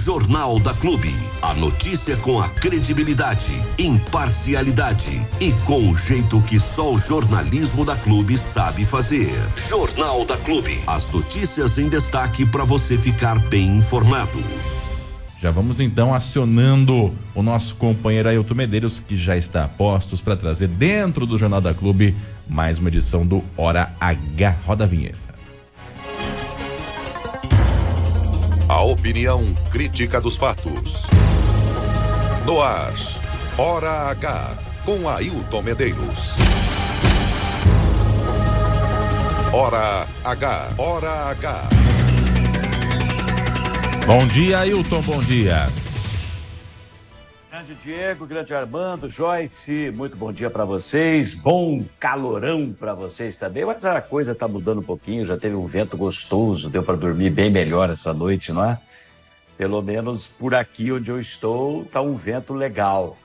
Jornal da Clube. A notícia com a credibilidade, imparcialidade e com o jeito que só o jornalismo da Clube sabe fazer. Jornal da Clube. As notícias em destaque para você ficar bem informado. Já vamos então acionando o nosso companheiro Ailton Medeiros, que já está a postos para trazer dentro do Jornal da Clube mais uma edição do Hora H. Roda a vinheta. A opinião crítica dos fatos. No ar, Hora H, com Ailton Medeiros. Hora H, Hora H. Bom dia, Ailton, bom dia. Grande Diego, grande Armando, Joyce, muito bom dia para vocês. Bom calorão para vocês também. Mas a coisa tá mudando um pouquinho, já teve um vento gostoso, deu para dormir bem melhor essa noite, não é? Pelo menos por aqui onde eu estou, tá um vento legal.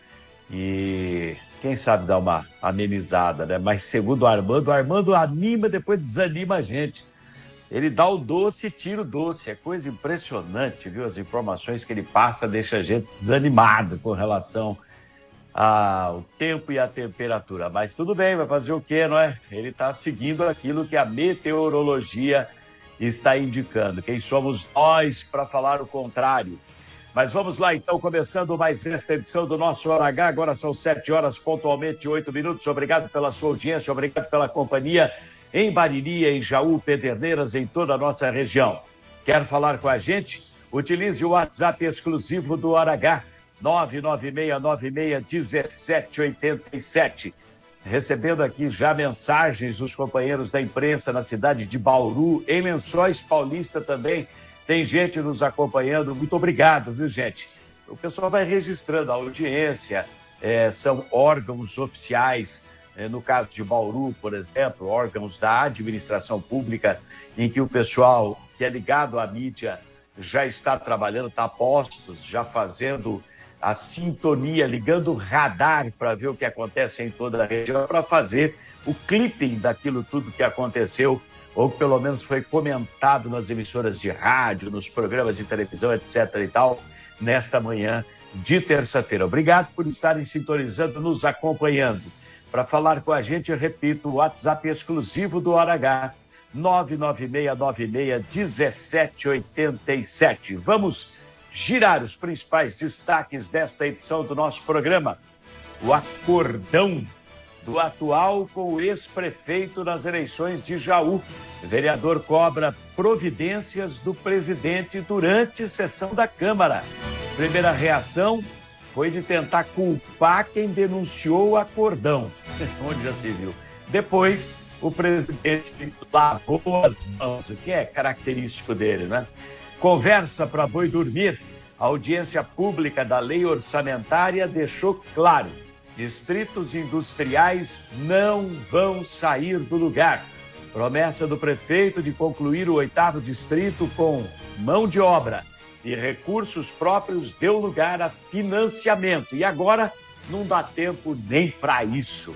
E quem sabe dar uma amenizada, né? Mas segundo o Armando, o Armando anima, depois desanima a gente. Ele dá o doce e tira o doce. É coisa impressionante, viu? As informações que ele passa deixa a gente desanimado com relação ao tempo e à temperatura. Mas tudo bem, vai fazer o quê, não é? Ele está seguindo aquilo que a meteorologia está indicando. Quem somos nós para falar o contrário? Mas vamos lá, então, começando mais esta edição do nosso Hora H. Agora são sete horas, pontualmente oito minutos. Obrigado pela sua audiência, obrigado pela companhia em Bariri, em Jaú, Pederneiras, em toda a nossa região. Quer falar com a gente? Utilize o WhatsApp exclusivo do Hora H, 996961787. Recebendo aqui já mensagens dos companheiros da imprensa na cidade de Bauru, em Lençóis Paulista também. Tem gente nos acompanhando. Muito obrigado, viu, gente? O pessoal vai registrando a audiência, é, são órgãos oficiais no caso de Bauru, por exemplo, órgãos da administração pública, em que o pessoal que é ligado à mídia já está trabalhando, está postos, já fazendo a sintonia, ligando o radar para ver o que acontece em toda a região, para fazer o clipping daquilo tudo que aconteceu, ou que pelo menos foi comentado nas emissoras de rádio, nos programas de televisão, etc. e tal, nesta manhã de terça-feira. Obrigado por estarem sintonizando, nos acompanhando. Para falar com a gente, repito, o WhatsApp exclusivo do Hora H, 996961787. Vamos girar os principais destaques desta edição do nosso programa. O acordão do atual com o ex-prefeito nas eleições de Jaú. O vereador cobra providências do presidente durante sessão da Câmara. Primeira reação, foi de tentar culpar quem denunciou o acordão, onde já se viu. Depois, o presidente lavou as mãos, o que é característico dele, né? Conversa para boi dormir. A audiência pública da lei orçamentária deixou claro: distritos industriais não vão sair do lugar. Promessa do prefeito de concluir o oitavo distrito com mão de obra e recursos próprios deu lugar a financiamento. E agora não dá tempo nem para isso.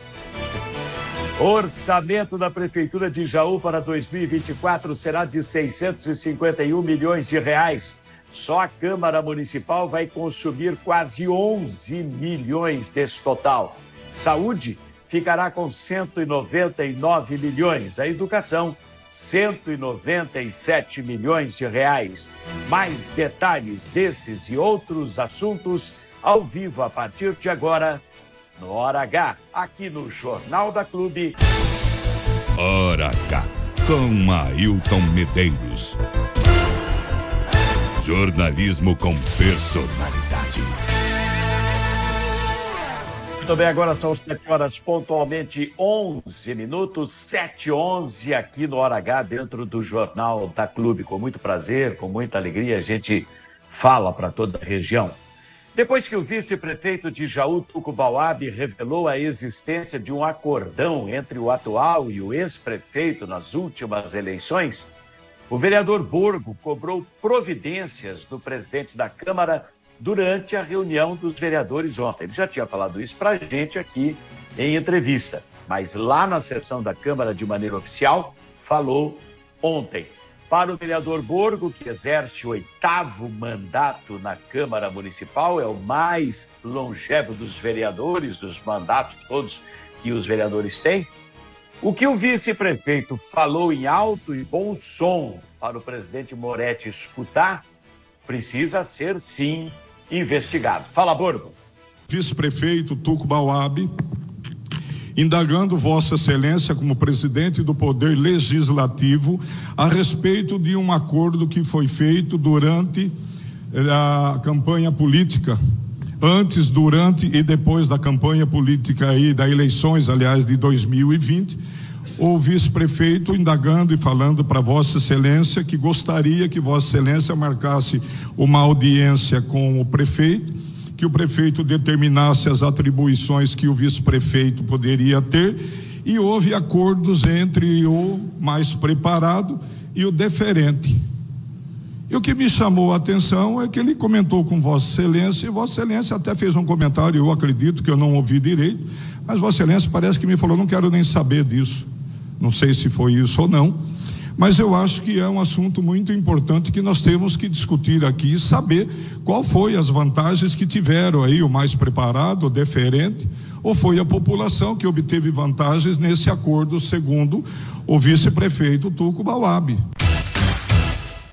Orçamento da Prefeitura de Jaú para 2024 será de 651 milhões de reais. Só a Câmara Municipal vai consumir quase 11 milhões desse total. Saúde ficará com 199 milhões. A educação 197 milhões de reais. Mais detalhes desses e outros assuntos ao vivo a partir de agora no Hora H, aqui no Jornal da Clube. Hora H, com Ailton Medeiros. Jornalismo com personalidade. Muito bem, agora são 7 horas pontualmente 11 minutos, 7 11 aqui no Hora H, dentro do Jornal da Clube. Com muito prazer, com muita alegria, a gente fala para toda a região. Depois que o vice-prefeito de Jaú, Tuco Bauab, revelou a existência de um acordão entre o atual e o ex-prefeito nas últimas eleições, o vereador Borgo cobrou providências do presidente da Câmara durante a reunião dos vereadores ontem. Ele já tinha falado isso para a gente aqui em entrevista, mas lá na sessão da Câmara de maneira oficial, falou ontem. Para o vereador Borgo, que exerce o oitavo mandato na Câmara Municipal, é o mais longevo dos vereadores, dos mandatos todos que os vereadores têm. O que o vice-prefeito falou em alto e bom som para o presidente Moretti escutar precisa ser, sim, investigado. Fala, Borgo. Vice-prefeito Tuco Bauab indagando Vossa Excelência como presidente do Poder Legislativo a respeito de um acordo que foi feito durante eh, a campanha política, antes, durante e depois da campanha política aí, das eleições, aliás, de 2020. O vice-prefeito indagando e falando para Vossa Excelência que gostaria que Vossa Excelência marcasse uma audiência com o prefeito que o prefeito determinasse as atribuições que o vice-prefeito poderia ter e houve acordos entre o mais preparado e o deferente. E o que me chamou a atenção é que ele comentou com Vossa Excelência, e Vossa Excelência até fez um comentário, eu acredito que eu não ouvi direito, mas Vossa Excelência parece que me falou, não quero nem saber disso. Não sei se foi isso ou não mas eu acho que é um assunto muito importante que nós temos que discutir aqui e saber qual foi as vantagens que tiveram aí o mais preparado, o deferente, ou foi a população que obteve vantagens nesse acordo, segundo o vice-prefeito Tuco Bauab.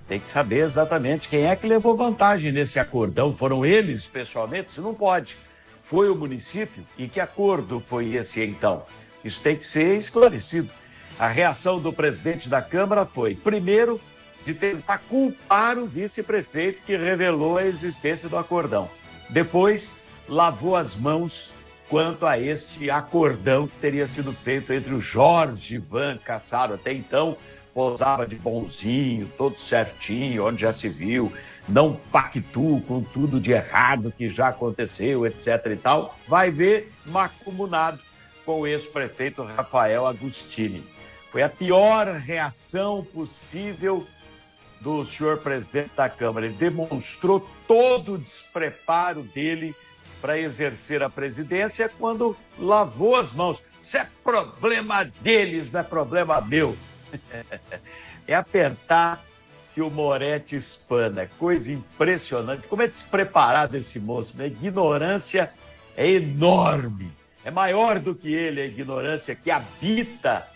Tem que saber exatamente quem é que levou vantagem nesse acordão. Foram eles, pessoalmente? Se não pode. Foi o município? E que acordo foi esse então? Isso tem que ser esclarecido. A reação do presidente da Câmara foi, primeiro, de tentar culpar o vice-prefeito que revelou a existência do acordão. Depois, lavou as mãos quanto a este acordão que teria sido feito entre o Jorge Ivan Cassaro. Até então, posava de bonzinho, todo certinho, onde já se viu, não pactua com tudo de errado que já aconteceu, etc e tal. Vai ver macumunado com o ex-prefeito Rafael Agostini. Foi a pior reação possível do senhor presidente da Câmara. Ele demonstrou todo o despreparo dele para exercer a presidência quando lavou as mãos. Isso é problema deles, não é problema meu. é apertar que o Moretti espana. Coisa impressionante. Como é despreparado esse moço. Né? A ignorância é enorme. É maior do que ele, a ignorância que habita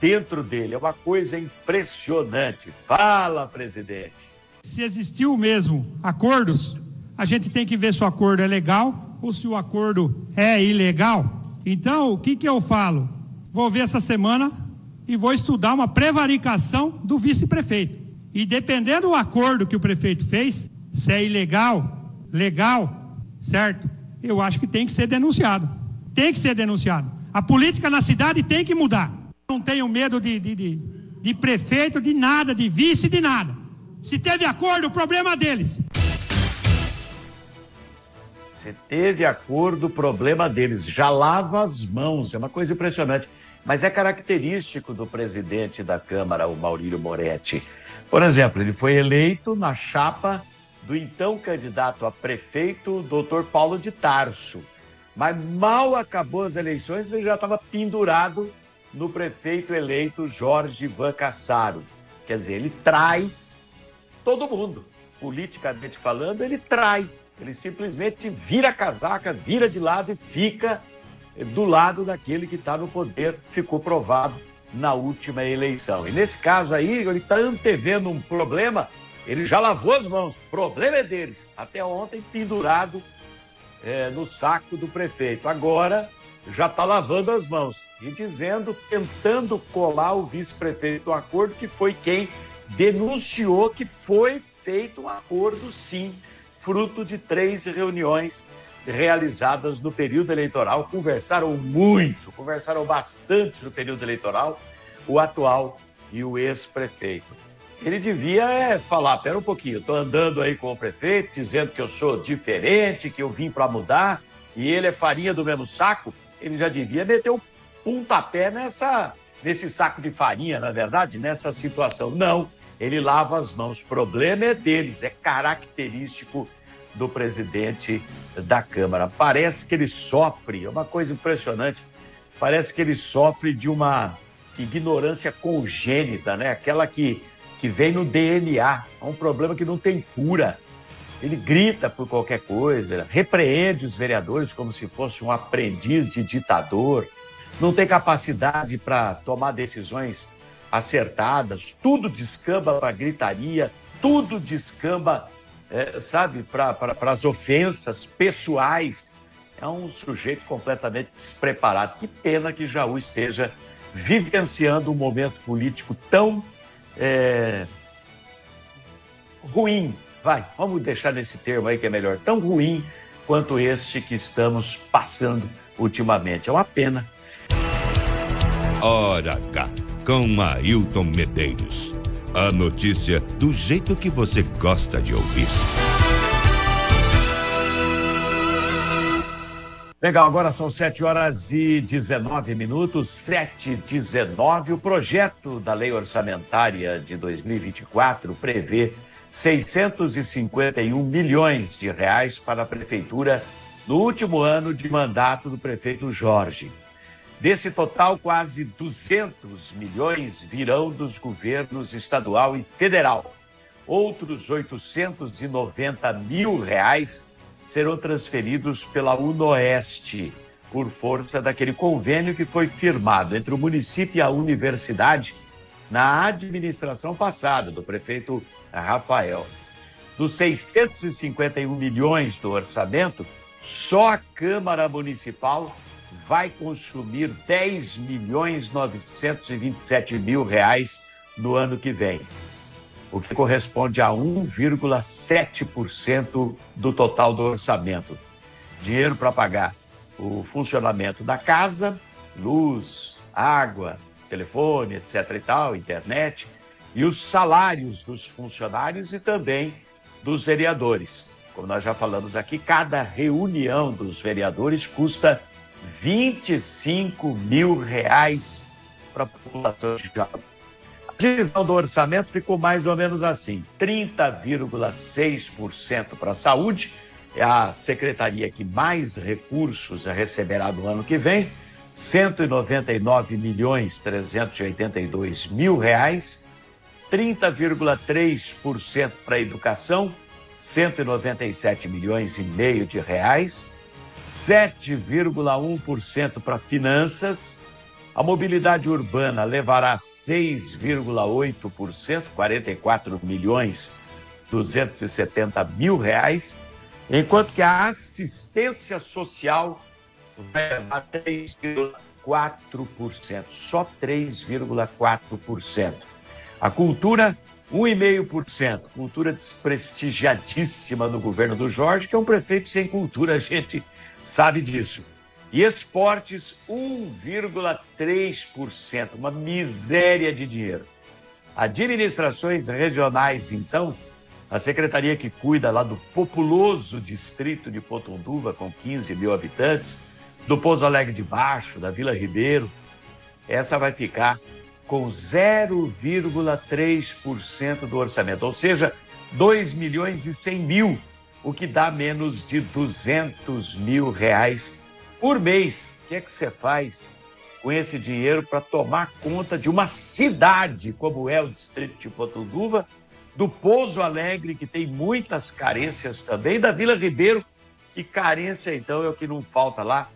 dentro dele. É uma coisa impressionante. Fala, presidente. Se existiu mesmo acordos, a gente tem que ver se o acordo é legal ou se o acordo é ilegal. Então, o que, que eu falo? Vou ver essa semana e vou estudar uma prevaricação do vice-prefeito. E dependendo do acordo que o prefeito fez, se é ilegal, legal, certo? Eu acho que tem que ser denunciado. Tem que ser denunciado. A política na cidade tem que mudar. Não tenho medo de, de, de, de prefeito, de nada, de vice, de nada. Se teve acordo, o problema é deles. Se teve acordo, o problema deles. Já lava as mãos, é uma coisa impressionante. Mas é característico do presidente da Câmara, o Maurílio Moretti. Por exemplo, ele foi eleito na chapa do então candidato a prefeito, doutor Paulo de Tarso. Mas mal acabou as eleições, ele já estava pendurado no prefeito eleito Jorge Ivan Cassaro. Quer dizer, ele trai todo mundo. Politicamente falando, ele trai. Ele simplesmente vira a casaca, vira de lado e fica do lado daquele que está no poder, ficou provado na última eleição. E nesse caso aí, ele está antevendo um problema, ele já lavou as mãos, o problema é deles. Até ontem, pendurado é, no saco do prefeito. Agora, já está lavando as mãos e dizendo, tentando colar o vice-prefeito do acordo, que foi quem denunciou que foi feito um acordo, sim, fruto de três reuniões realizadas no período eleitoral. Conversaram muito, conversaram bastante no período eleitoral, o atual e o ex-prefeito. Ele devia é, falar: pera um pouquinho, estou andando aí com o prefeito, dizendo que eu sou diferente, que eu vim para mudar, e ele é farinha do mesmo saco. Ele já devia meter o pontapé nessa, nesse saco de farinha, na verdade, nessa situação. Não, ele lava as mãos. O problema é deles, é característico do presidente da Câmara. Parece que ele sofre, é uma coisa impressionante, parece que ele sofre de uma ignorância congênita, né? Aquela que que vem no DNA. É um problema que não tem cura. Ele grita por qualquer coisa, repreende os vereadores como se fosse um aprendiz de ditador, não tem capacidade para tomar decisões acertadas, tudo descamba para gritaria, tudo descamba, é, sabe, para as ofensas pessoais. É um sujeito completamente despreparado. Que pena que Jaú esteja vivenciando um momento político tão é, ruim. Vai, vamos deixar nesse termo aí que é melhor, tão ruim quanto este que estamos passando ultimamente. É uma pena. Hora H, com Ailton Medeiros. A notícia do jeito que você gosta de ouvir. Legal, agora são 7 horas e 19 minutos, 7 e 19. O projeto da lei orçamentária de 2024 prevê 651 milhões de reais para a prefeitura no último ano de mandato do prefeito Jorge. Desse total, quase 200 milhões virão dos governos estadual e federal. Outros 890 mil reais serão transferidos pela UNOeste, por força daquele convênio que foi firmado entre o município e a universidade na administração passada do prefeito Rafael. Dos 651 milhões do orçamento, só a Câmara Municipal vai consumir 10 milhões 927 mil reais no ano que vem o que corresponde a 1,7% do total do orçamento. Dinheiro para pagar o funcionamento da casa, luz, água, telefone, etc. e tal, internet, e os salários dos funcionários e também dos vereadores. Como nós já falamos aqui, cada reunião dos vereadores custa 25 mil reais para a população de Java divisão do orçamento ficou mais ou menos assim: 30,6% para a saúde, é a secretaria que mais recursos receberá no ano que vem, 199 milhões 382 mil reais, 30,3% para a educação, 197 milhões e meio de reais, 7,1% para finanças, a mobilidade urbana levará 6,8%, 44 milhões 270 mil reais, enquanto que a assistência social vai levar 3,4%, só 3,4%. A cultura, 1,5%. Cultura desprestigiadíssima no governo do Jorge, que é um prefeito sem cultura, gente sabe disso. E esportes, 1,3%, uma miséria de dinheiro. Administrações regionais, então, a secretaria que cuida lá do populoso distrito de Potunduva, com 15 mil habitantes, do Pouso Alegre de Baixo, da Vila Ribeiro, essa vai ficar com 0,3% do orçamento, ou seja, 2 milhões e 100 mil, o que dá menos de 200 mil reais por mês. O que é que você faz com esse dinheiro para tomar conta de uma cidade como é o distrito de Potunduva, do Pouso Alegre, que tem muitas carências também, da Vila Ribeiro, que carência então é o que não falta lá,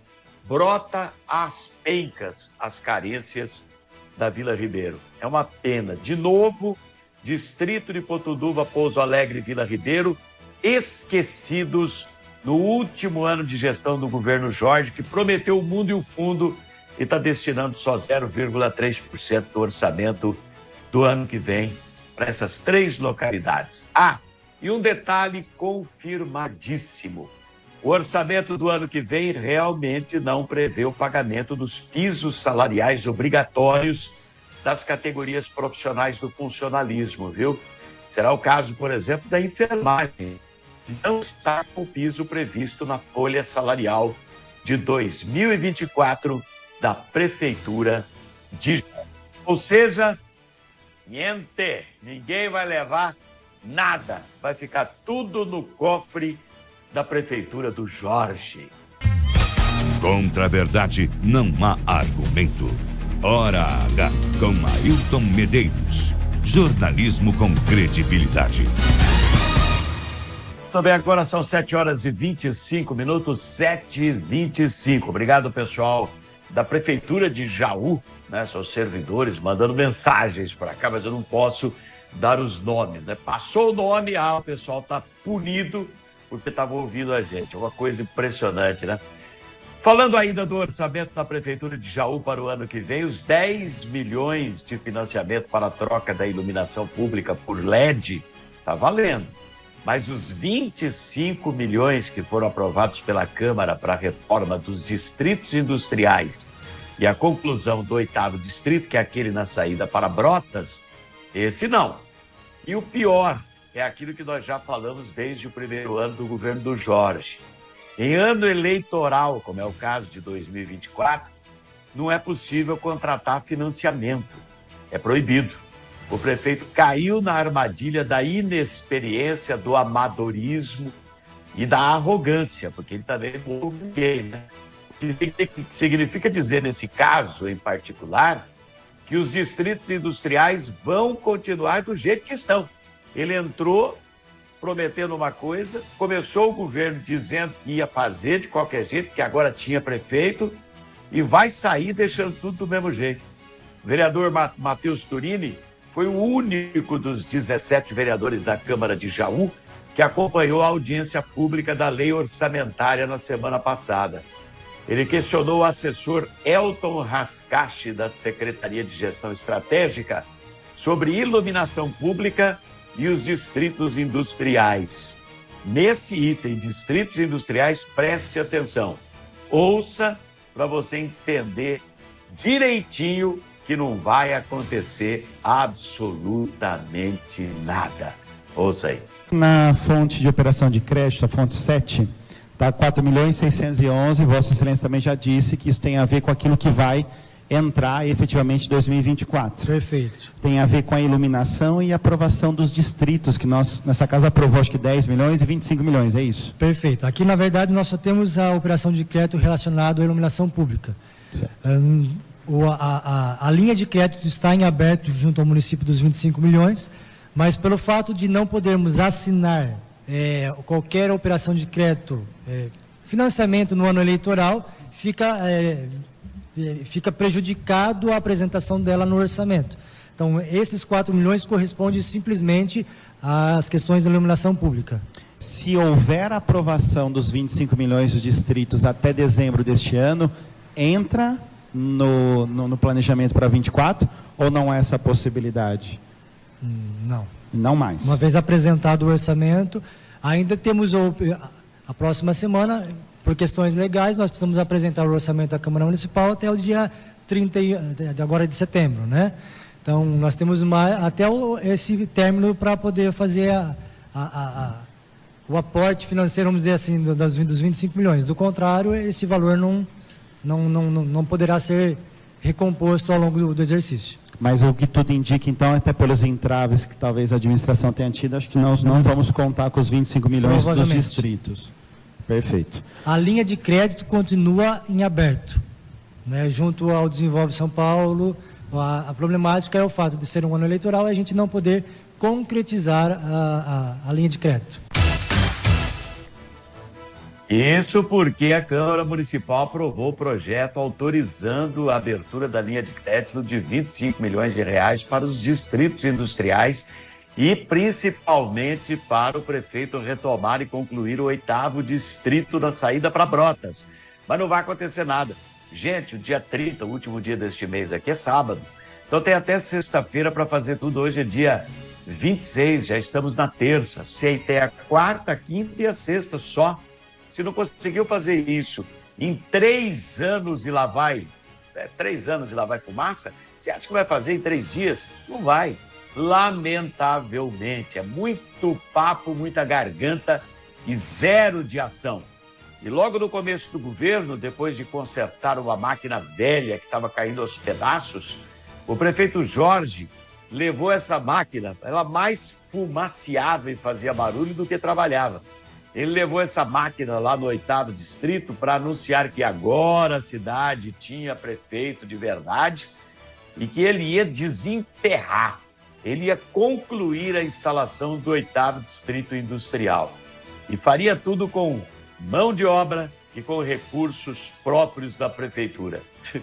brota às pencas as carências da Vila Ribeiro. É uma pena. De novo, distrito de Potunduva, Pouso Alegre Vila Ribeiro, esquecidos no último ano de gestão do governo Jorge, que prometeu o mundo e o fundo e está destinando só 0,3% do orçamento do ano que vem para essas três localidades. Ah, e um detalhe confirmadíssimo: o orçamento do ano que vem realmente não prevê o pagamento dos pisos salariais obrigatórios das categorias profissionais do funcionalismo, viu? Será o caso, por exemplo, da enfermagem não está com o piso previsto na folha salarial de 2024 da Prefeitura de. Ou seja, niente, ninguém vai levar nada, vai ficar tudo no cofre da Prefeitura do Jorge. Contra a verdade não há argumento. Hora H com Ailton Medeiros. Jornalismo com credibilidade. Também agora são 7 horas e 25 minutos, 7 e 25. Obrigado, pessoal da Prefeitura de Jaú, né? Seus servidores mandando mensagens para cá, mas eu não posso dar os nomes, né? Passou o nome, ah, o pessoal está punido porque estava ouvindo a gente. É uma coisa impressionante, né? Falando ainda do orçamento da Prefeitura de Jaú para o ano que vem, os 10 milhões de financiamento para a troca da iluminação pública por LED está valendo. Mas os 25 milhões que foram aprovados pela Câmara para a reforma dos distritos industriais e a conclusão do oitavo distrito, que é aquele na saída para Brotas, esse não. E o pior é aquilo que nós já falamos desde o primeiro ano do governo do Jorge em ano eleitoral, como é o caso de 2024, não é possível contratar financiamento. É proibido. O prefeito caiu na armadilha da inexperiência, do amadorismo e da arrogância, porque ele também é novo ninguém, né? Que significa dizer, nesse caso em particular, que os distritos industriais vão continuar do jeito que estão. Ele entrou prometendo uma coisa, começou o governo dizendo que ia fazer de qualquer jeito, que agora tinha prefeito, e vai sair deixando tudo do mesmo jeito. O vereador Matheus Turini foi o único dos 17 vereadores da Câmara de Jaú que acompanhou a audiência pública da lei orçamentária na semana passada. Ele questionou o assessor Elton Rascache, da Secretaria de Gestão Estratégica, sobre iluminação pública e os distritos industriais. Nesse item, distritos industriais, preste atenção. Ouça para você entender direitinho que não vai acontecer absolutamente nada. Ouça aí. Na fonte de operação de crédito, a fonte 7, está 4 milhões 611. Vossa Excelência também já disse que isso tem a ver com aquilo que vai entrar efetivamente em 2024. Perfeito. Tem a ver com a iluminação e aprovação dos distritos, que nós, nessa casa, aprovou acho que 10 milhões e 25 milhões, é isso? Perfeito. Aqui, na verdade, nós só temos a operação de crédito relacionada à iluminação pública. Um, a, a, a, linha de crédito está em aberto junto ao município dos 25 milhões, mas pelo fato de não podermos assinar é, qualquer operação de crédito, é, financiamento no ano eleitoral, fica é, fica prejudicado a apresentação dela no orçamento. Então, esses 4 milhões correspondem simplesmente às questões da iluminação pública. Se houver aprovação dos 25 milhões dos distritos até dezembro deste ano, entra no, no, no planejamento para 24 ou não há essa possibilidade? Hum, não. Não mais. Uma vez apresentado o orçamento, ainda temos o, a próxima semana por questões legais, nós precisamos apresentar o orçamento da Câmara Municipal até o dia 30 de agora de setembro, né? Então, nós temos uma, até o, esse término para poder fazer a, a, a, o aporte financeiro, vamos dizer assim, dos, dos 25 milhões. Do contrário, esse valor não, não, não, não poderá ser recomposto ao longo do, do exercício. Mas o que tudo indica, então, até pelos entraves que talvez a administração tenha tido, acho que nós não vamos contar com os 25 milhões dos distritos. Perfeito. A linha de crédito continua em aberto. Né? Junto ao Desenvolve São Paulo, a, a, problemática é o fato de ser um ano eleitoral e a gente não poder concretizar a, a, a linha de crédito. Isso porque a Câmara Municipal aprovou o projeto autorizando a abertura da linha de crédito de 25 milhões de reais para os distritos industriais e principalmente para o prefeito retomar e concluir o oitavo distrito na saída para Brotas. Mas não vai acontecer nada. Gente, o dia 30, o último dia deste mês aqui é sábado. Então tem até sexta-feira para fazer tudo. Hoje é dia 26, já estamos na terça. Se tem a quarta, a quinta e a sexta só. Se não conseguiu fazer isso em três anos e lá vai, é, três anos e lá vai fumaça, você acha que vai fazer em três dias? Não vai lamentavelmente. É muito papo, muita garganta e zero de ação. E logo no começo do governo, depois de consertar uma máquina velha que estava caindo aos pedaços, o prefeito Jorge levou essa máquina, ela mais fumaciava e fazia barulho do que trabalhava. Ele levou essa máquina lá no oitavo distrito para anunciar que agora a cidade tinha prefeito de verdade e que ele ia desemperrar ele ia concluir a instalação do oitavo distrito industrial. E faria tudo com mão de obra e com recursos próprios da prefeitura.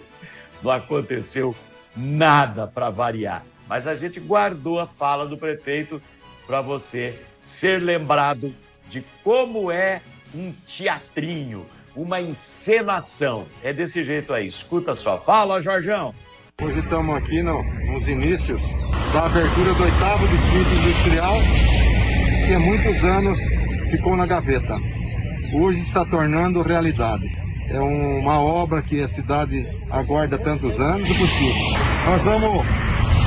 Não aconteceu nada para variar. Mas a gente guardou a fala do prefeito para você ser lembrado de como é um teatrinho, uma encenação. É desse jeito aí. Escuta só. Fala, Jorjão. Hoje estamos aqui no, nos inícios da abertura do oitavo distrito industrial, que há muitos anos ficou na gaveta. Hoje está tornando realidade. É um, uma obra que a cidade aguarda tantos anos. Possível. Nós vamos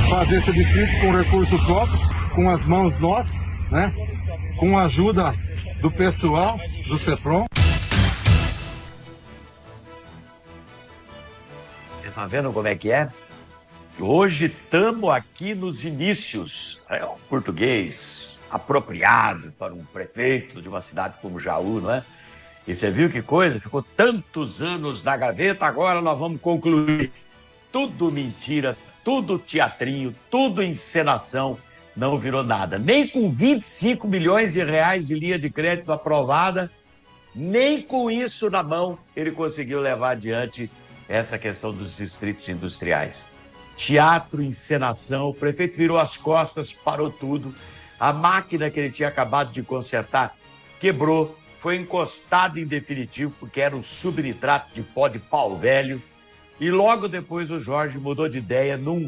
fazer esse distrito com recursos próprios, com as mãos nossas, né? com a ajuda do pessoal do CEPROM. Você está vendo como é que é? Hoje estamos aqui nos inícios. É um português apropriado para um prefeito de uma cidade como Jaú, não é? E você viu que coisa? Ficou tantos anos na gaveta, agora nós vamos concluir. Tudo mentira, tudo teatrinho, tudo encenação, não virou nada. Nem com 25 milhões de reais de linha de crédito aprovada, nem com isso na mão, ele conseguiu levar adiante essa questão dos distritos industriais. Teatro, encenação, o prefeito virou as costas, parou tudo. A máquina que ele tinha acabado de consertar quebrou, foi encostada em definitivo, porque era um subnitrato de pó de pau velho. E logo depois o Jorge mudou de ideia, não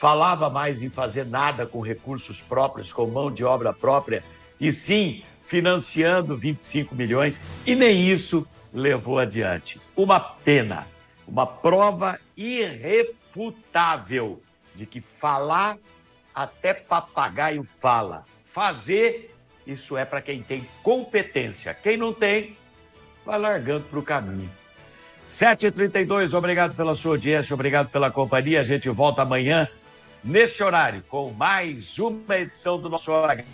falava mais em fazer nada com recursos próprios, com mão de obra própria, e sim financiando 25 milhões, e nem isso levou adiante. Uma pena, uma prova irrefutável de que falar até papagaio fala. Fazer, isso é para quem tem competência. Quem não tem, vai largando para o caminho. 7h32, obrigado pela sua audiência, obrigado pela companhia. A gente volta amanhã, nesse horário, com mais uma edição do nosso Hora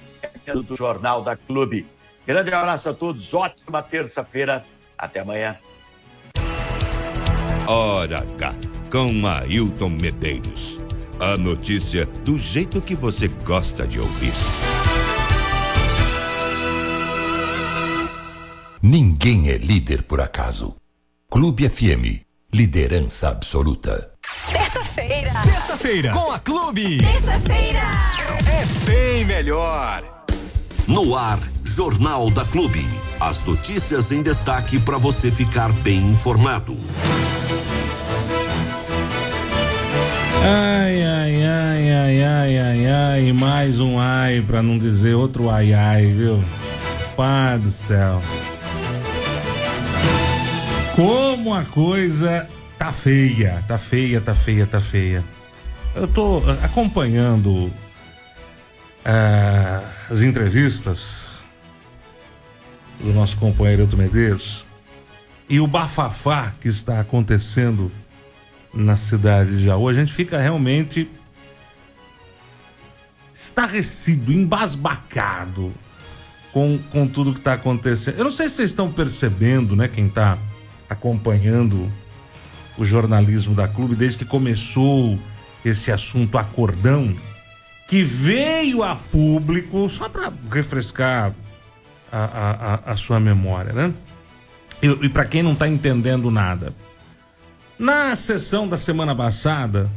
do Jornal da Clube. Grande abraço a todos, ótima terça-feira. Até amanhã. Hora H, com Ailton Medeiros. A notícia do jeito que você gosta de ouvir. Ninguém é líder por acaso. Clube FM, liderança absoluta. Terça-feira. Terça-feira. Com a Clube. Terça-feira. É bem melhor. No ar, Jornal da Clube. As notícias em destaque para você ficar bem informado. Ai, ai, ai, ai, ai, ai, ai, mais um ai, pra não dizer outro ai, ai, viu? Pai do céu. Como a coisa tá feia, tá feia, tá feia, tá feia. Eu tô acompanhando ah, as entrevistas do nosso companheiro Elton Medeiros e o bafafá que está acontecendo na cidade de Jaú, a gente fica realmente estarrecido, embasbacado com, com tudo que está acontecendo. Eu não sei se vocês estão percebendo, né, quem está acompanhando o jornalismo da clube desde que começou esse assunto acordão, que veio a público, só para refrescar a, a, a, sua memória, né? E, e para quem não está entendendo nada, na sessão da semana passada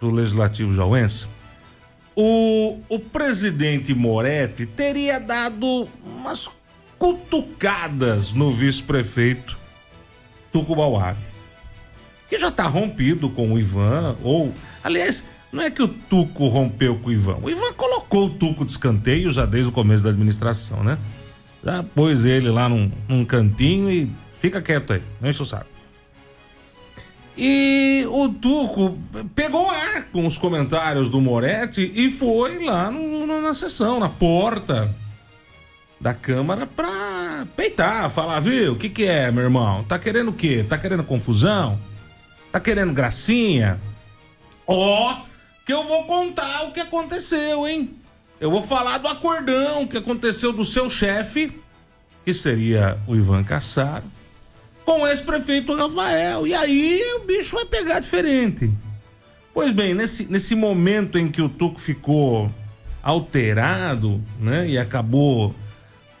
do Legislativo Jauense, o, o presidente Moretti teria dado umas cutucadas no vice-prefeito Tucubauabe, que já está rompido com o Ivan, ou, aliás, não é que o Tuco rompeu com o Ivan, o Ivan colocou o Tuco de escanteio já desde o começo da administração, né? Já pôs ele lá num, num cantinho e fica quieto aí, não enche o saco. E o Tuco pegou ar com os comentários do Moretti e foi lá no, no, na sessão, na porta da Câmara pra peitar, falar, viu, o que que é, meu irmão? Tá querendo o quê? Tá querendo confusão? Tá querendo gracinha? Ó, oh, que eu vou contar o que aconteceu, hein? Eu vou falar do acordão que aconteceu do seu chefe, que seria o Ivan Cassaro, com o ex-prefeito Rafael. E aí o bicho vai pegar diferente. Pois bem, nesse, nesse momento em que o Tuco ficou alterado, né? E acabou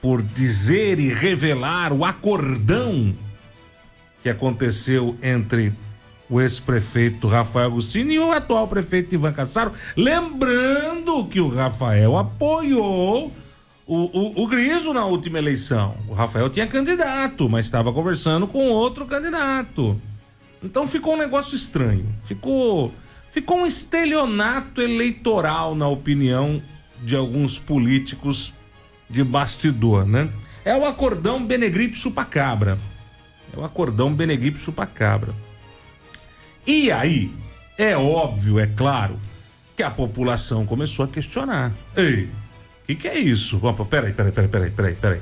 por dizer e revelar o acordão que aconteceu entre o ex-prefeito Rafael Agostinho e o atual prefeito Ivan Cassaro. Lembrando que o Rafael apoiou o, o, o Griso na última eleição. O Rafael tinha candidato, mas estava conversando com outro candidato. Então ficou um negócio estranho. Ficou, ficou um estelionato eleitoral, na opinião de alguns políticos de bastidor, né? É o acordão Benegripe Chupacabra. É o acordão Benegripe Chupacabra. E aí, é óbvio, é claro, que a população começou a questionar. Ei, o que, que é isso? Opa, peraí, peraí, peraí, peraí, peraí, peraí.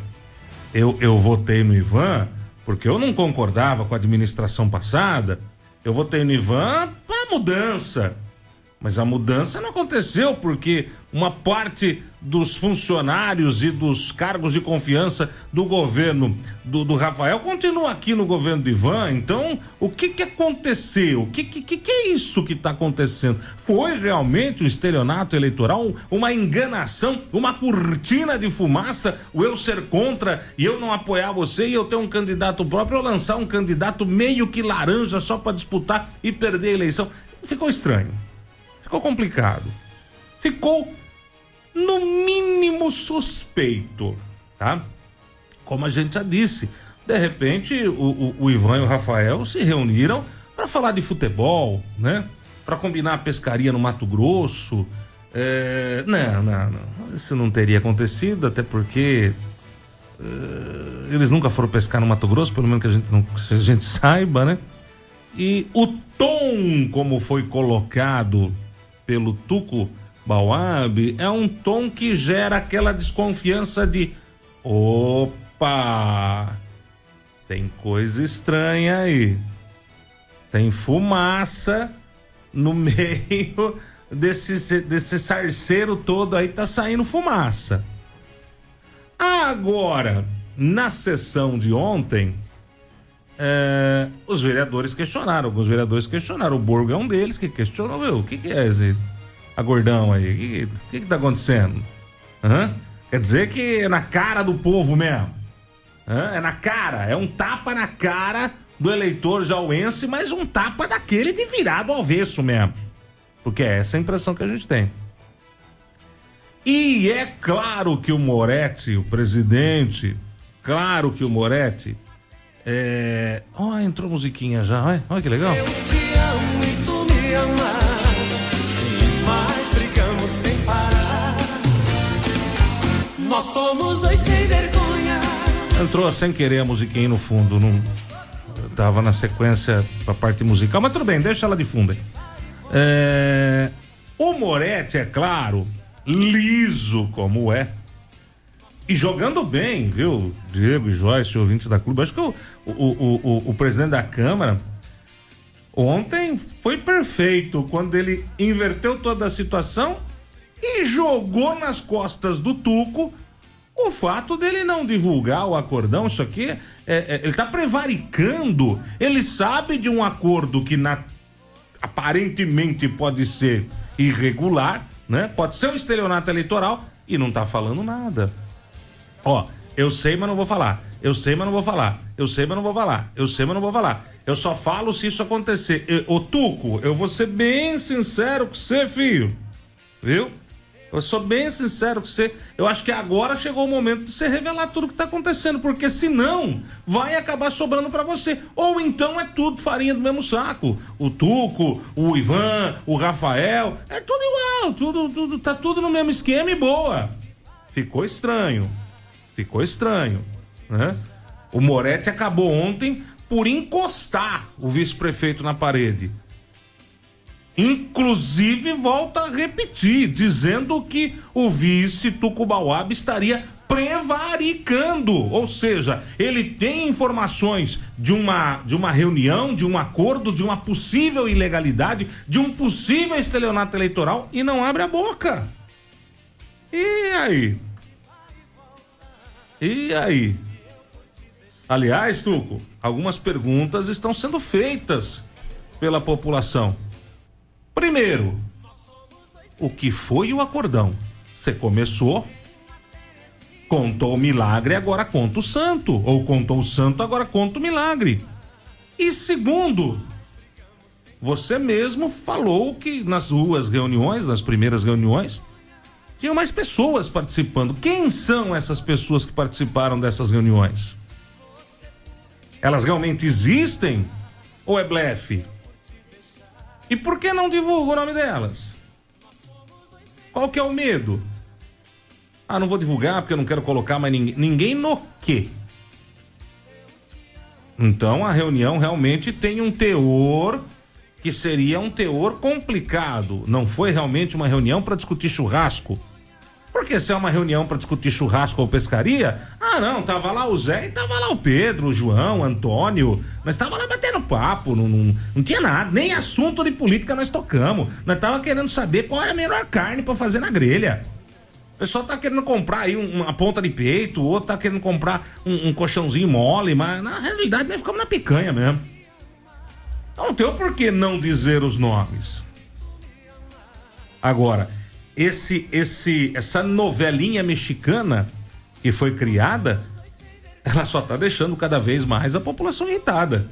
Eu, eu votei no Ivan porque eu não concordava com a administração passada. Eu votei no Ivan para mudança. Mas a mudança não aconteceu porque uma parte dos funcionários e dos cargos de confiança do governo do, do Rafael continua aqui no governo do Ivan. Então, o que que aconteceu? O que que, que é isso que está acontecendo? Foi realmente um estelionato eleitoral, uma enganação, uma cortina de fumaça? O eu ser contra e eu não apoiar você e eu ter um candidato próprio, ou lançar um candidato meio que laranja só para disputar e perder a eleição? Ficou estranho. Ficou complicado. Ficou, no mínimo, suspeito, tá? Como a gente já disse, de repente o, o, o Ivan e o Rafael se reuniram para falar de futebol, né? Para combinar a pescaria no Mato Grosso. É... Não, não, não. Isso não teria acontecido, até porque é... eles nunca foram pescar no Mato Grosso, pelo menos que a gente, não, que a gente saiba, né? E o tom como foi colocado pelo Tuco Bauab é um tom que gera aquela desconfiança de opa, tem coisa estranha aí. Tem fumaça no meio desse, desse sarceiro todo aí, tá saindo fumaça. Agora, na sessão de ontem, é, os vereadores questionaram, alguns vereadores questionaram. O Borgo é um deles que questionou: o que, que é esse agordão aí? O que, que, que tá acontecendo? Quer dizer que é na cara do povo mesmo. É na cara, é um tapa na cara do eleitor jauense, mas um tapa daquele de virado ao avesso mesmo. Porque é essa a impressão que a gente tem. E é claro que o Moretti, o presidente, claro que o Moretti é... Oh, entrou musiquinha já, olha, olha que legal. Eu te amo Nós somos dois sem vergonha. Entrou sem querer a musiquinha no fundo, não tava na sequência pra parte musical, mas tudo bem, deixa ela de fundo aí. É... O Moretti, é claro, liso como é, e jogando bem, viu? Diego e Joyce, ouvintes da clube. Acho que o, o, o, o, o presidente da Câmara ontem foi perfeito quando ele inverteu toda a situação e jogou nas costas do Tuco o fato dele não divulgar o acordão. Isso aqui, é, é, ele tá prevaricando. Ele sabe de um acordo que na, aparentemente pode ser irregular, né? Pode ser um estelionato eleitoral e não tá falando nada. Ó, eu sei, mas não vou falar. Eu sei, mas não vou falar. Eu sei, mas não vou falar. Eu sei, mas não vou falar. Eu só falo se isso acontecer. Ô, Tuco, eu vou ser bem sincero com você, filho. Viu? Eu sou bem sincero com você. Eu acho que agora chegou o momento de você revelar tudo que tá acontecendo, porque senão vai acabar sobrando para você. Ou então é tudo farinha do mesmo saco. O Tuco, o Ivan, o Rafael, é tudo igual, tudo, tudo tá tudo no mesmo esquema e boa. Ficou estranho. Ficou estranho, né? O Moretti acabou ontem por encostar o vice-prefeito na parede. Inclusive, volta a repetir, dizendo que o vice Tucubauab estaria prevaricando, ou seja, ele tem informações de uma, de uma reunião, de um acordo, de uma possível ilegalidade, de um possível estelionato eleitoral e não abre a boca. E aí? E aí? Aliás, Tuco, algumas perguntas estão sendo feitas pela população. Primeiro, o que foi o acordão? Você começou, contou o milagre, agora conta o santo. Ou contou o santo, agora conta o milagre. E segundo, você mesmo falou que nas duas reuniões, nas primeiras reuniões, tinham mais pessoas participando. Quem são essas pessoas que participaram dessas reuniões? Elas realmente existem? Ou é blefe? E por que não divulga o nome delas? Qual que é o medo? Ah, não vou divulgar porque eu não quero colocar mais ninguém. Ninguém no quê? Então a reunião realmente tem um teor que seria um teor complicado. Não foi realmente uma reunião para discutir churrasco. Porque se é uma reunião para discutir churrasco ou pescaria, ah não, tava lá o Zé e tava lá o Pedro, o João, o Antônio, nós tava lá batendo papo, não, não, não tinha nada, nem assunto de política nós tocamos. Nós tava querendo saber qual era a melhor carne para fazer na grelha. O pessoal tá querendo comprar aí uma ponta de peito, o outro tá querendo comprar um, um colchãozinho mole, mas na realidade nós ficamos na picanha mesmo. Então não tem o porquê não dizer os nomes. Agora, esse, esse, essa novelinha mexicana que foi criada, ela só tá deixando cada vez mais a população irritada.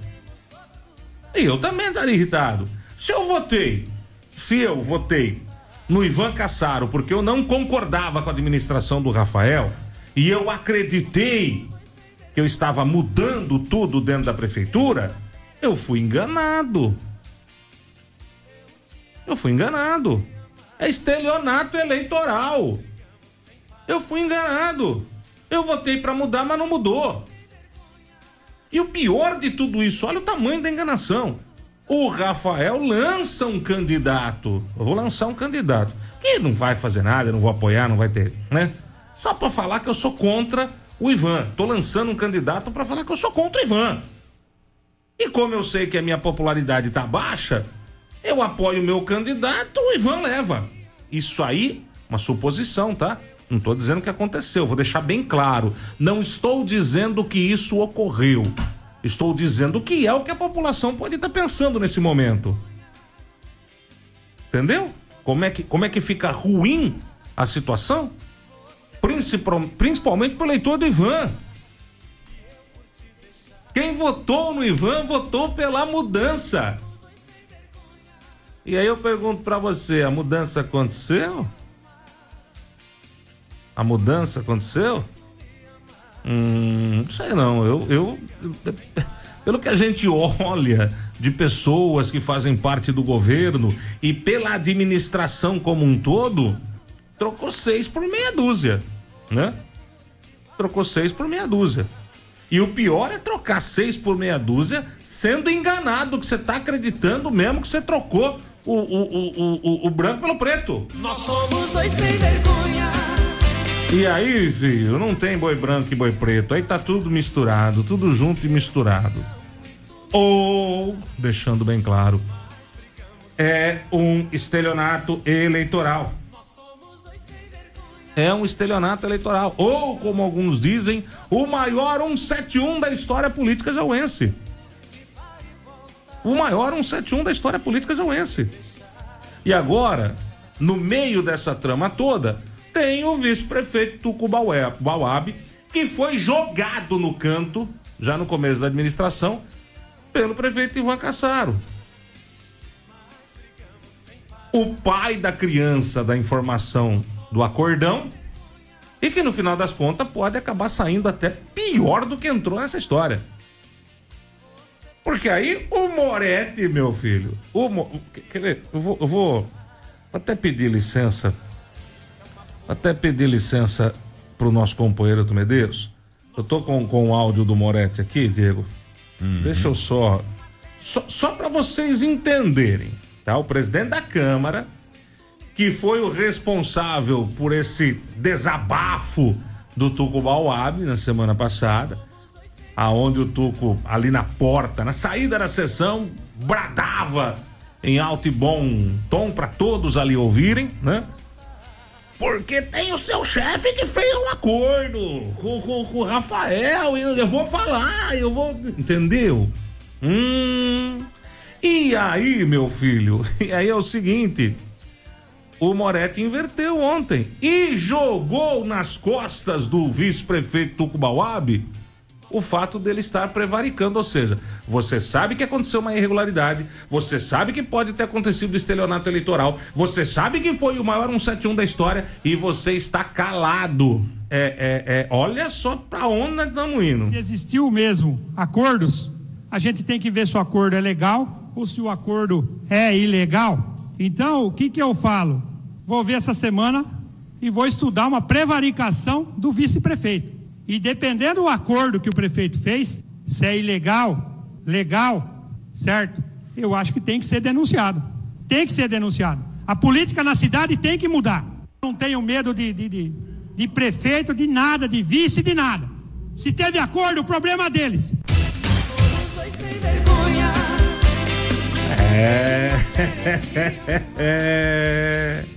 E eu também estaria irritado. Se eu votei, se eu votei no Ivan Cassaro porque eu não concordava com a administração do Rafael e eu acreditei que eu estava mudando tudo dentro da prefeitura, eu fui enganado. Eu fui enganado. É estelionato eleitoral. Eu fui enganado. Eu votei para mudar, mas não mudou. E o pior de tudo isso, olha o tamanho da enganação. O Rafael lança um candidato. Eu vou lançar um candidato. Que não vai fazer nada, não vou apoiar, não vai ter, né? Só para falar que eu sou contra o Ivan. Tô lançando um candidato para falar que eu sou contra o Ivan. E como eu sei que a minha popularidade tá baixa, eu apoio o meu candidato, o Ivan leva. Isso aí, uma suposição, tá? Não estou dizendo que aconteceu, vou deixar bem claro. Não estou dizendo que isso ocorreu. Estou dizendo que é o que a população pode estar pensando nesse momento. Entendeu? Como é que, como é que fica ruim a situação? Principal, principalmente para o eleitor do Ivan. Quem votou no Ivan votou pela mudança. E aí eu pergunto para você, a mudança aconteceu? A mudança aconteceu? Hum, não sei não. Eu, eu, pelo que a gente olha de pessoas que fazem parte do governo e pela administração como um todo, trocou seis por meia dúzia, né? Trocou seis por meia dúzia. E o pior é trocar seis por meia dúzia sendo enganado que você tá acreditando mesmo que você trocou o, o, o, o, branco pelo preto. Nós somos dois sem vergonha. E aí, filho, não tem boi branco e boi preto. Aí tá tudo misturado, tudo junto e misturado. Ou, deixando bem claro, é um estelionato eleitoral. É um estelionato eleitoral. Ou, como alguns dizem, o maior 171 da história política jauense. O maior 171 da história política jauense. E agora, no meio dessa trama toda, tem o vice-prefeito Tuco que foi jogado no canto, já no começo da administração, pelo prefeito Ivan Cassaro. O pai da criança da informação do acordão e que no final das contas pode acabar saindo até pior do que entrou nessa história. Porque aí o Moretti, meu filho, o Mo... eu vou, eu vou até pedir licença até pedir licença pro nosso companheiro do Medeiros. Eu tô com, com o áudio do Moretti aqui, Diego. Uhum. Deixa eu só. Só, só para vocês entenderem, tá? O presidente da Câmara, que foi o responsável por esse desabafo do Tuco Bauab na semana passada, aonde o Tuco, ali na porta, na saída da sessão, bradava em alto e bom tom para todos ali ouvirem, né? Porque tem o seu chefe que fez um acordo com, com, com, o Rafael. E eu vou falar, eu vou. Entendeu? Hum. E aí, meu filho? E aí é o seguinte: o Moretti inverteu ontem e jogou nas costas do vice-prefeito Tucubauabe o fato dele estar prevaricando, ou seja, você sabe que aconteceu uma irregularidade, você sabe que pode ter acontecido estelionato eleitoral, você sabe que foi o maior 171 da história e você está calado. É, é, é, olha só pra onde estamos indo. Se existiu mesmo acordos, a gente tem que ver se o acordo é legal ou se o acordo é ilegal. Então, o que, que eu falo? Vou ver essa semana e vou estudar uma prevaricação do vice-prefeito. E dependendo do acordo que o prefeito fez, se é ilegal, legal, certo? Eu acho que tem que ser denunciado. Tem que ser denunciado. A política na cidade tem que mudar. Não tenho medo de, de, de, de prefeito, de nada, de vice, de nada. Se teve acordo, o problema é deles. É.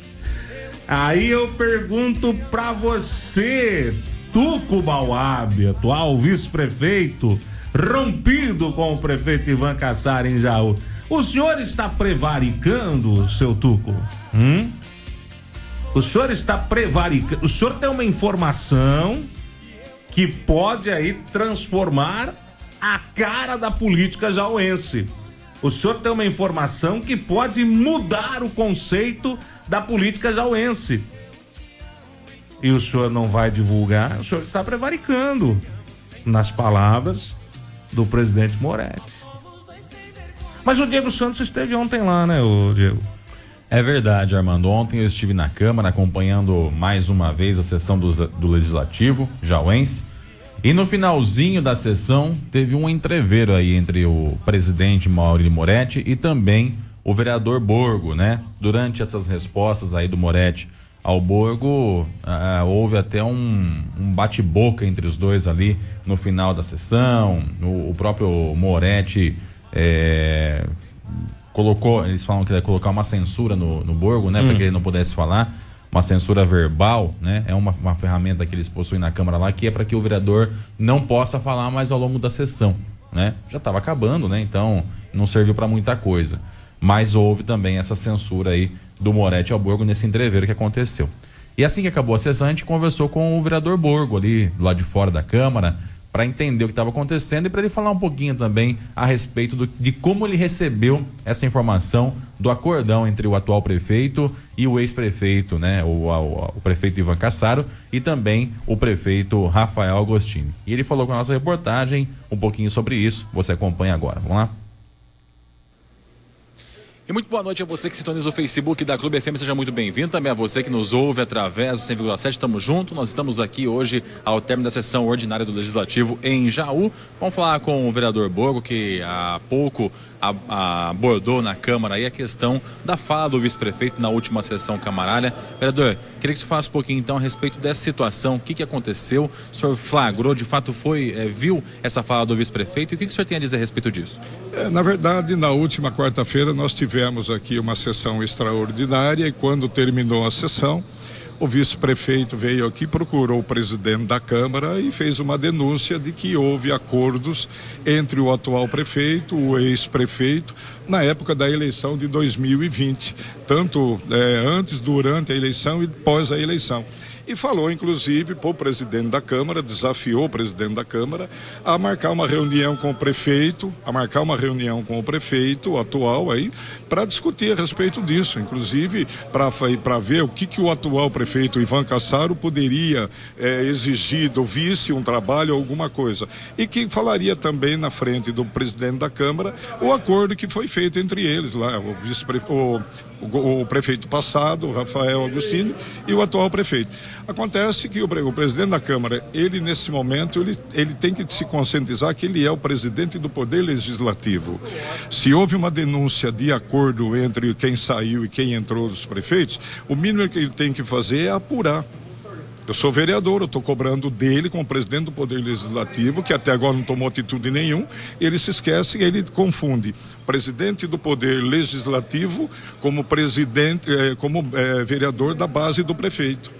Aí eu pergunto pra você, Tuco Bauab, atual vice-prefeito, rompido com o prefeito Ivan Cassar em Jaú. O senhor está prevaricando, seu Tuco? Hum? O senhor está prevaricando. O senhor tem uma informação que pode aí transformar a cara da política jauense. O senhor tem uma informação que pode mudar o conceito da política jauense e o senhor não vai divulgar, o senhor está prevaricando, nas palavras do presidente Moretti. Mas o Diego Santos esteve ontem lá, né, o Diego? É verdade, Armando. Ontem eu estive na Câmara acompanhando mais uma vez a sessão do, do Legislativo, Jauense. E no finalzinho da sessão teve um entreveiro aí entre o presidente Maurício Moretti e também o vereador Borgo, né? Durante essas respostas aí do Moretti ao Borgo, uh, houve até um, um bate-boca entre os dois ali no final da sessão. O, o próprio Moretti é, colocou, eles falam que ia colocar uma censura no, no Borgo, né, hum. para que ele não pudesse falar. Uma censura verbal, né? É uma, uma ferramenta que eles possuem na Câmara lá, que é para que o vereador não possa falar mais ao longo da sessão, né? Já estava acabando, né? Então não serviu para muita coisa. Mas houve também essa censura aí do Moretti ao Borgo nesse entreveiro que aconteceu. E assim que acabou a sessão, a gente conversou com o vereador Borgo ali, do lado de fora da Câmara, para entender o que estava acontecendo e para ele falar um pouquinho também a respeito do, de como ele recebeu essa informação do acordão entre o atual prefeito e o ex-prefeito, né, o, o, o, prefeito Ivan Cassaro e também o prefeito Rafael Agostini. E ele falou com a nossa reportagem um pouquinho sobre isso. Você acompanha agora. Vamos lá? E muito boa noite a você que sintoniza o Facebook da Clube FM, seja muito bem-vindo. Também a você que nos ouve através do 100,7, estamos juntos. Nós estamos aqui hoje ao término da sessão ordinária do Legislativo em Jaú. Vamos falar com o vereador Borgo, que há pouco abordou na Câmara a questão da fala do vice-prefeito na última sessão camaralha. Vereador, queria que você falasse um pouquinho então a respeito dessa situação, o que, que aconteceu, o senhor flagrou, de fato foi, é, viu essa fala do vice-prefeito? E o que, que o senhor tem a dizer a respeito disso? É, na verdade, na última quarta-feira nós tivemos aqui uma sessão extraordinária e quando terminou a sessão, o vice-prefeito veio aqui, procurou o presidente da Câmara e fez uma denúncia de que houve acordos entre o atual prefeito, o ex-prefeito, na época da eleição de 2020, tanto é, antes, durante a eleição e pós a eleição e falou, inclusive, para o presidente da Câmara, desafiou o presidente da Câmara a marcar uma reunião com o prefeito, a marcar uma reunião com o prefeito atual aí, para discutir a respeito disso, inclusive para ver o que, que o atual prefeito Ivan Cassaro poderia eh, exigir do vice um trabalho, alguma coisa. E que falaria também na frente do presidente da Câmara o acordo que foi feito entre eles lá, o vice o, o, o, prefeito passado, Rafael Agostinho, e o atual prefeito. Acontece que o, o, presidente da Câmara, ele nesse momento, ele, ele tem que se conscientizar que ele é o presidente do Poder Legislativo. Se houve uma denúncia de acordo entre quem saiu e quem entrou dos prefeitos, o mínimo que ele tem que fazer é apurar. Eu sou vereador, eu estou cobrando dele como presidente do Poder Legislativo, que até agora não tomou atitude nenhum. Ele se esquece e ele confunde presidente do Poder Legislativo como presidente, eh, como eh, vereador da base do prefeito.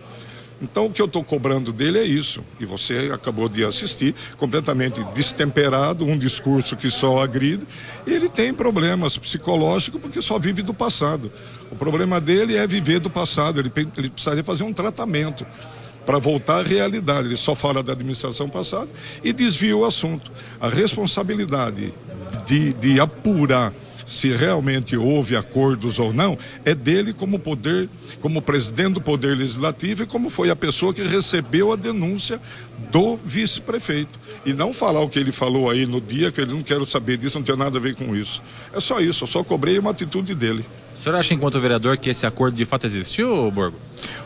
Então o que eu estou cobrando dele é isso. E você acabou de assistir, completamente destemperado, um discurso que só agride. Ele tem problemas psicológicos porque só vive do passado. O problema dele é viver do passado. Ele, ele precisaria fazer um tratamento para voltar à realidade. Ele só fala da administração passada e desvia o assunto. A responsabilidade de, de apurar se realmente houve acordos ou não, é dele como poder, como presidente do Poder Legislativo e como foi a pessoa que recebeu a denúncia do vice-prefeito. E não falar o que ele falou aí no dia, que ele não quero saber disso, não tem nada a ver com isso. É só isso, eu só cobrei uma atitude dele. O senhor acha, enquanto vereador, que esse acordo de fato existiu, Borgo?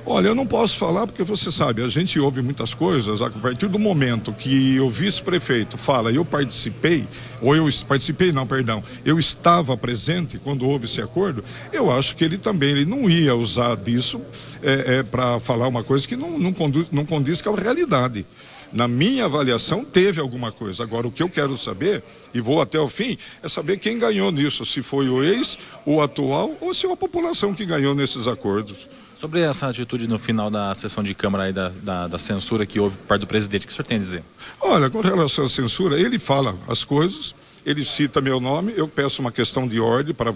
Olha, eu não posso falar porque você sabe, a gente ouve muitas coisas. A partir do momento que o vice-prefeito fala, eu participei, ou eu participei, não, perdão, eu estava presente quando houve esse acordo, eu acho que ele também ele não ia usar disso é, é, para falar uma coisa que não, não, conduz, não condiz com a realidade na minha avaliação, teve alguma coisa. Agora, o que eu quero saber, e vou até o fim, é saber quem ganhou nisso, se foi o ex, o atual, ou se foi a população que ganhou nesses acordos. Sobre essa atitude no final da sessão de Câmara aí da, da, da, censura que houve por parte do presidente, o que o senhor tem a dizer? Olha, com relação à censura, ele fala as coisas, ele cita meu nome, eu peço uma questão de ordem para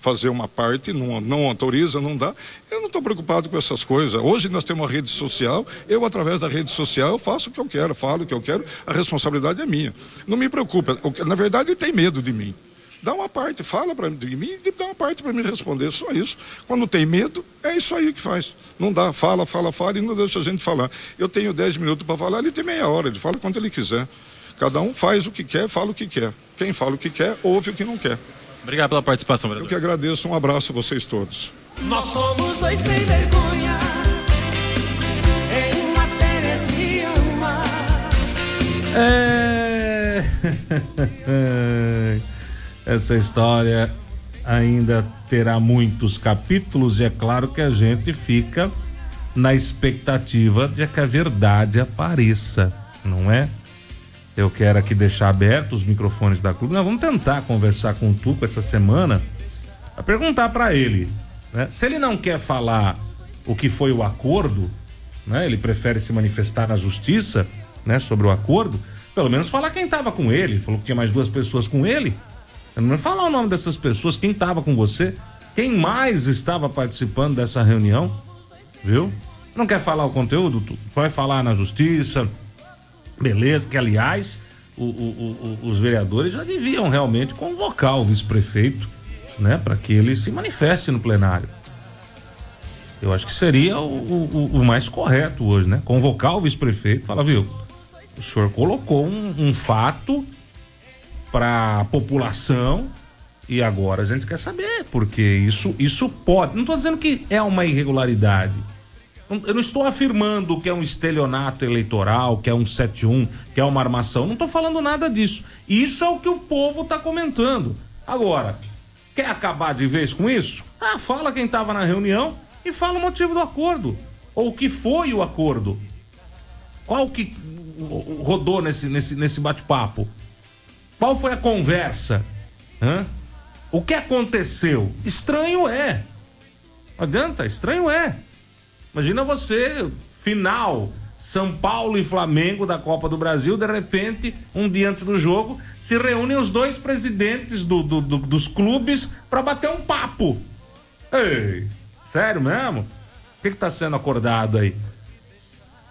fazer uma parte, não, não autoriza, não dá. Eu não estou preocupado com essas coisas. Hoje nós temos uma rede social, eu através da rede social faço o que eu quero, falo o que eu quero, a responsabilidade é minha. Não me preocupa, na verdade ele tem medo de mim. Dá uma parte, fala para mim dá uma parte para me responder, só isso. Quando tem medo, é isso aí que faz. Não dá, fala, fala, fala e não deixa a gente falar. Eu tenho 10 minutos para falar, ele tem meia hora, ele fala quanto ele quiser. Cada um faz o que quer, fala o que quer. Quem fala o que quer, ouve o que não quer. Obrigado pela participação, vereador. Eu que agradeço, um abraço a vocês todos. Nós somos dois sem vergonha em matéria de amar. É... Essa história ainda terá muitos capítulos e é claro que a gente fica na expectativa de que a verdade apareça, não é? Eu quero aqui deixar abertos os microfones da clube. Nós vamos tentar conversar com o Tuco essa semana para perguntar para ele, né? Se ele não quer falar o que foi o acordo, né? Ele prefere se manifestar na justiça, né? Sobre o acordo. Pelo menos falar quem estava com ele. Falou que tinha mais duas pessoas com ele. Não falar o nome dessas pessoas, quem estava com você, quem mais estava participando dessa reunião, viu? Não quer falar o conteúdo? Vai falar na justiça, Beleza, que aliás, o, o, o, os vereadores já deviam realmente convocar o vice-prefeito, né, para que ele se manifeste no plenário. Eu acho que seria o, mais correto hoje, né? Convocar o vice-prefeito, falar, viu, o senhor colocou um, um fato para a população e agora a gente quer saber, porque isso, isso pode. Não estou dizendo que é uma irregularidade eu não estou afirmando que é um estelionato eleitoral, que é um 71, que é uma armação. Não estou falando nada disso. Isso é o que o povo está comentando. Agora, quer acabar de vez com isso? Ah, fala quem estava na reunião e fala o motivo do acordo. Ou o que foi o acordo. Qual que rodou nesse, nesse, nesse bate-papo? Qual foi a conversa? Hã? O que aconteceu? Estranho é. Não adianta, estranho é. Imagina você, final, São Paulo e Flamengo da Copa do Brasil, de repente, um dia antes do jogo, se reúnem os dois presidentes do, do, do, dos clubes para bater um papo. Ei, sério mesmo? O que está sendo acordado aí?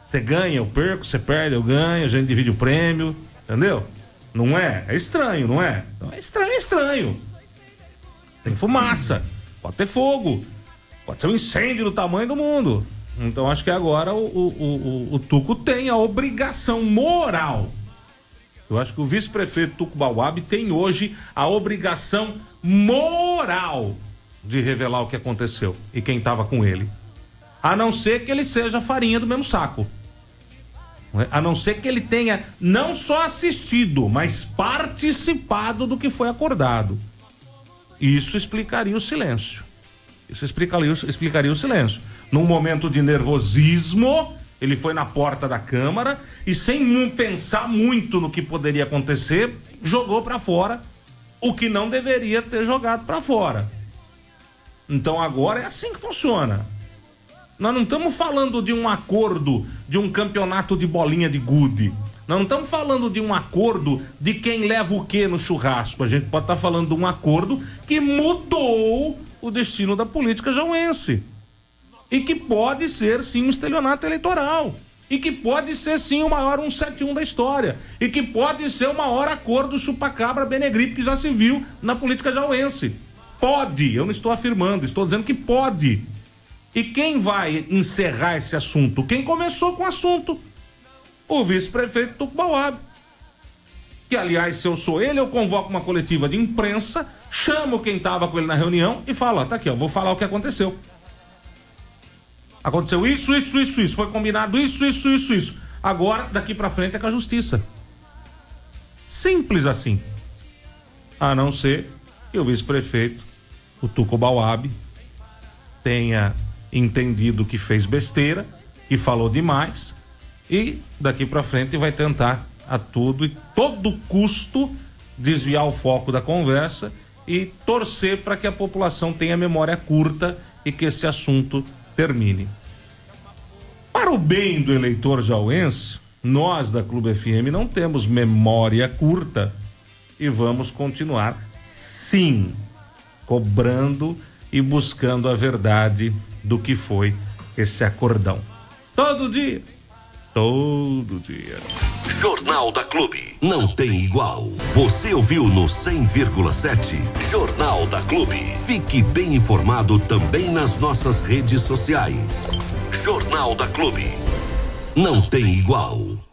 Você ganha, eu perco, você perde, eu ganho, a gente divide o prêmio, entendeu? Não é? É estranho, não é? Então é estranho, é estranho. Tem fumaça, pode ter fogo, Pode ser um incêndio do tamanho do mundo. Então acho que agora o, o, o, o Tuco tem a obrigação moral. Eu acho que o vice-prefeito Tuco Bauab tem hoje a obrigação moral de revelar o que aconteceu e quem estava com ele. A não ser que ele seja farinha do mesmo saco. É? A não ser que ele tenha não só assistido, mas participado do que foi acordado. Isso explicaria o silêncio. Isso explicaria, explicaria o silêncio. Num momento de nervosismo, ele foi na porta da Câmara e, sem pensar muito no que poderia acontecer, jogou para fora o que não deveria ter jogado para fora. Então agora é assim que funciona. Nós não estamos falando de um acordo de um campeonato de bolinha de gude. Nós não estamos falando de um acordo de quem leva o que no churrasco. A gente pode estar falando de um acordo que mudou o destino da política jauense. E que pode ser sim um estelionato eleitoral. E que pode ser sim o maior 171 da história. E que pode ser o maior acordo chupacabra Benegripe que já se viu na política jauense. Pode, eu não estou afirmando, estou dizendo que pode. E quem vai encerrar esse assunto? Quem começou com o assunto? O vice-prefeito Tucubauab. Que, aliás, se eu sou ele, eu convoco uma coletiva de imprensa, chamo quem estava com ele na reunião e falo: ó, tá aqui, ó, vou falar o que aconteceu. Aconteceu isso, isso, isso, isso. Foi combinado isso, isso, isso, isso. Agora, daqui para frente é com a justiça. Simples assim. A não ser que o vice-prefeito, o Tuco Bauab, tenha entendido que fez besteira, que falou demais e daqui para frente vai tentar a tudo e todo custo desviar o foco da conversa e torcer para que a população tenha memória curta e que esse assunto termine. Para o bem do eleitor jauense, nós da Clube FM não temos memória curta e vamos continuar, sim, cobrando e buscando a verdade do que foi esse acordão. Todo dia. Todo dia. Jornal da Clube. Não tem igual. Você ouviu no 100,7 Jornal da Clube. Fique bem informado também nas nossas redes sociais. Jornal da Clube. Não tem igual.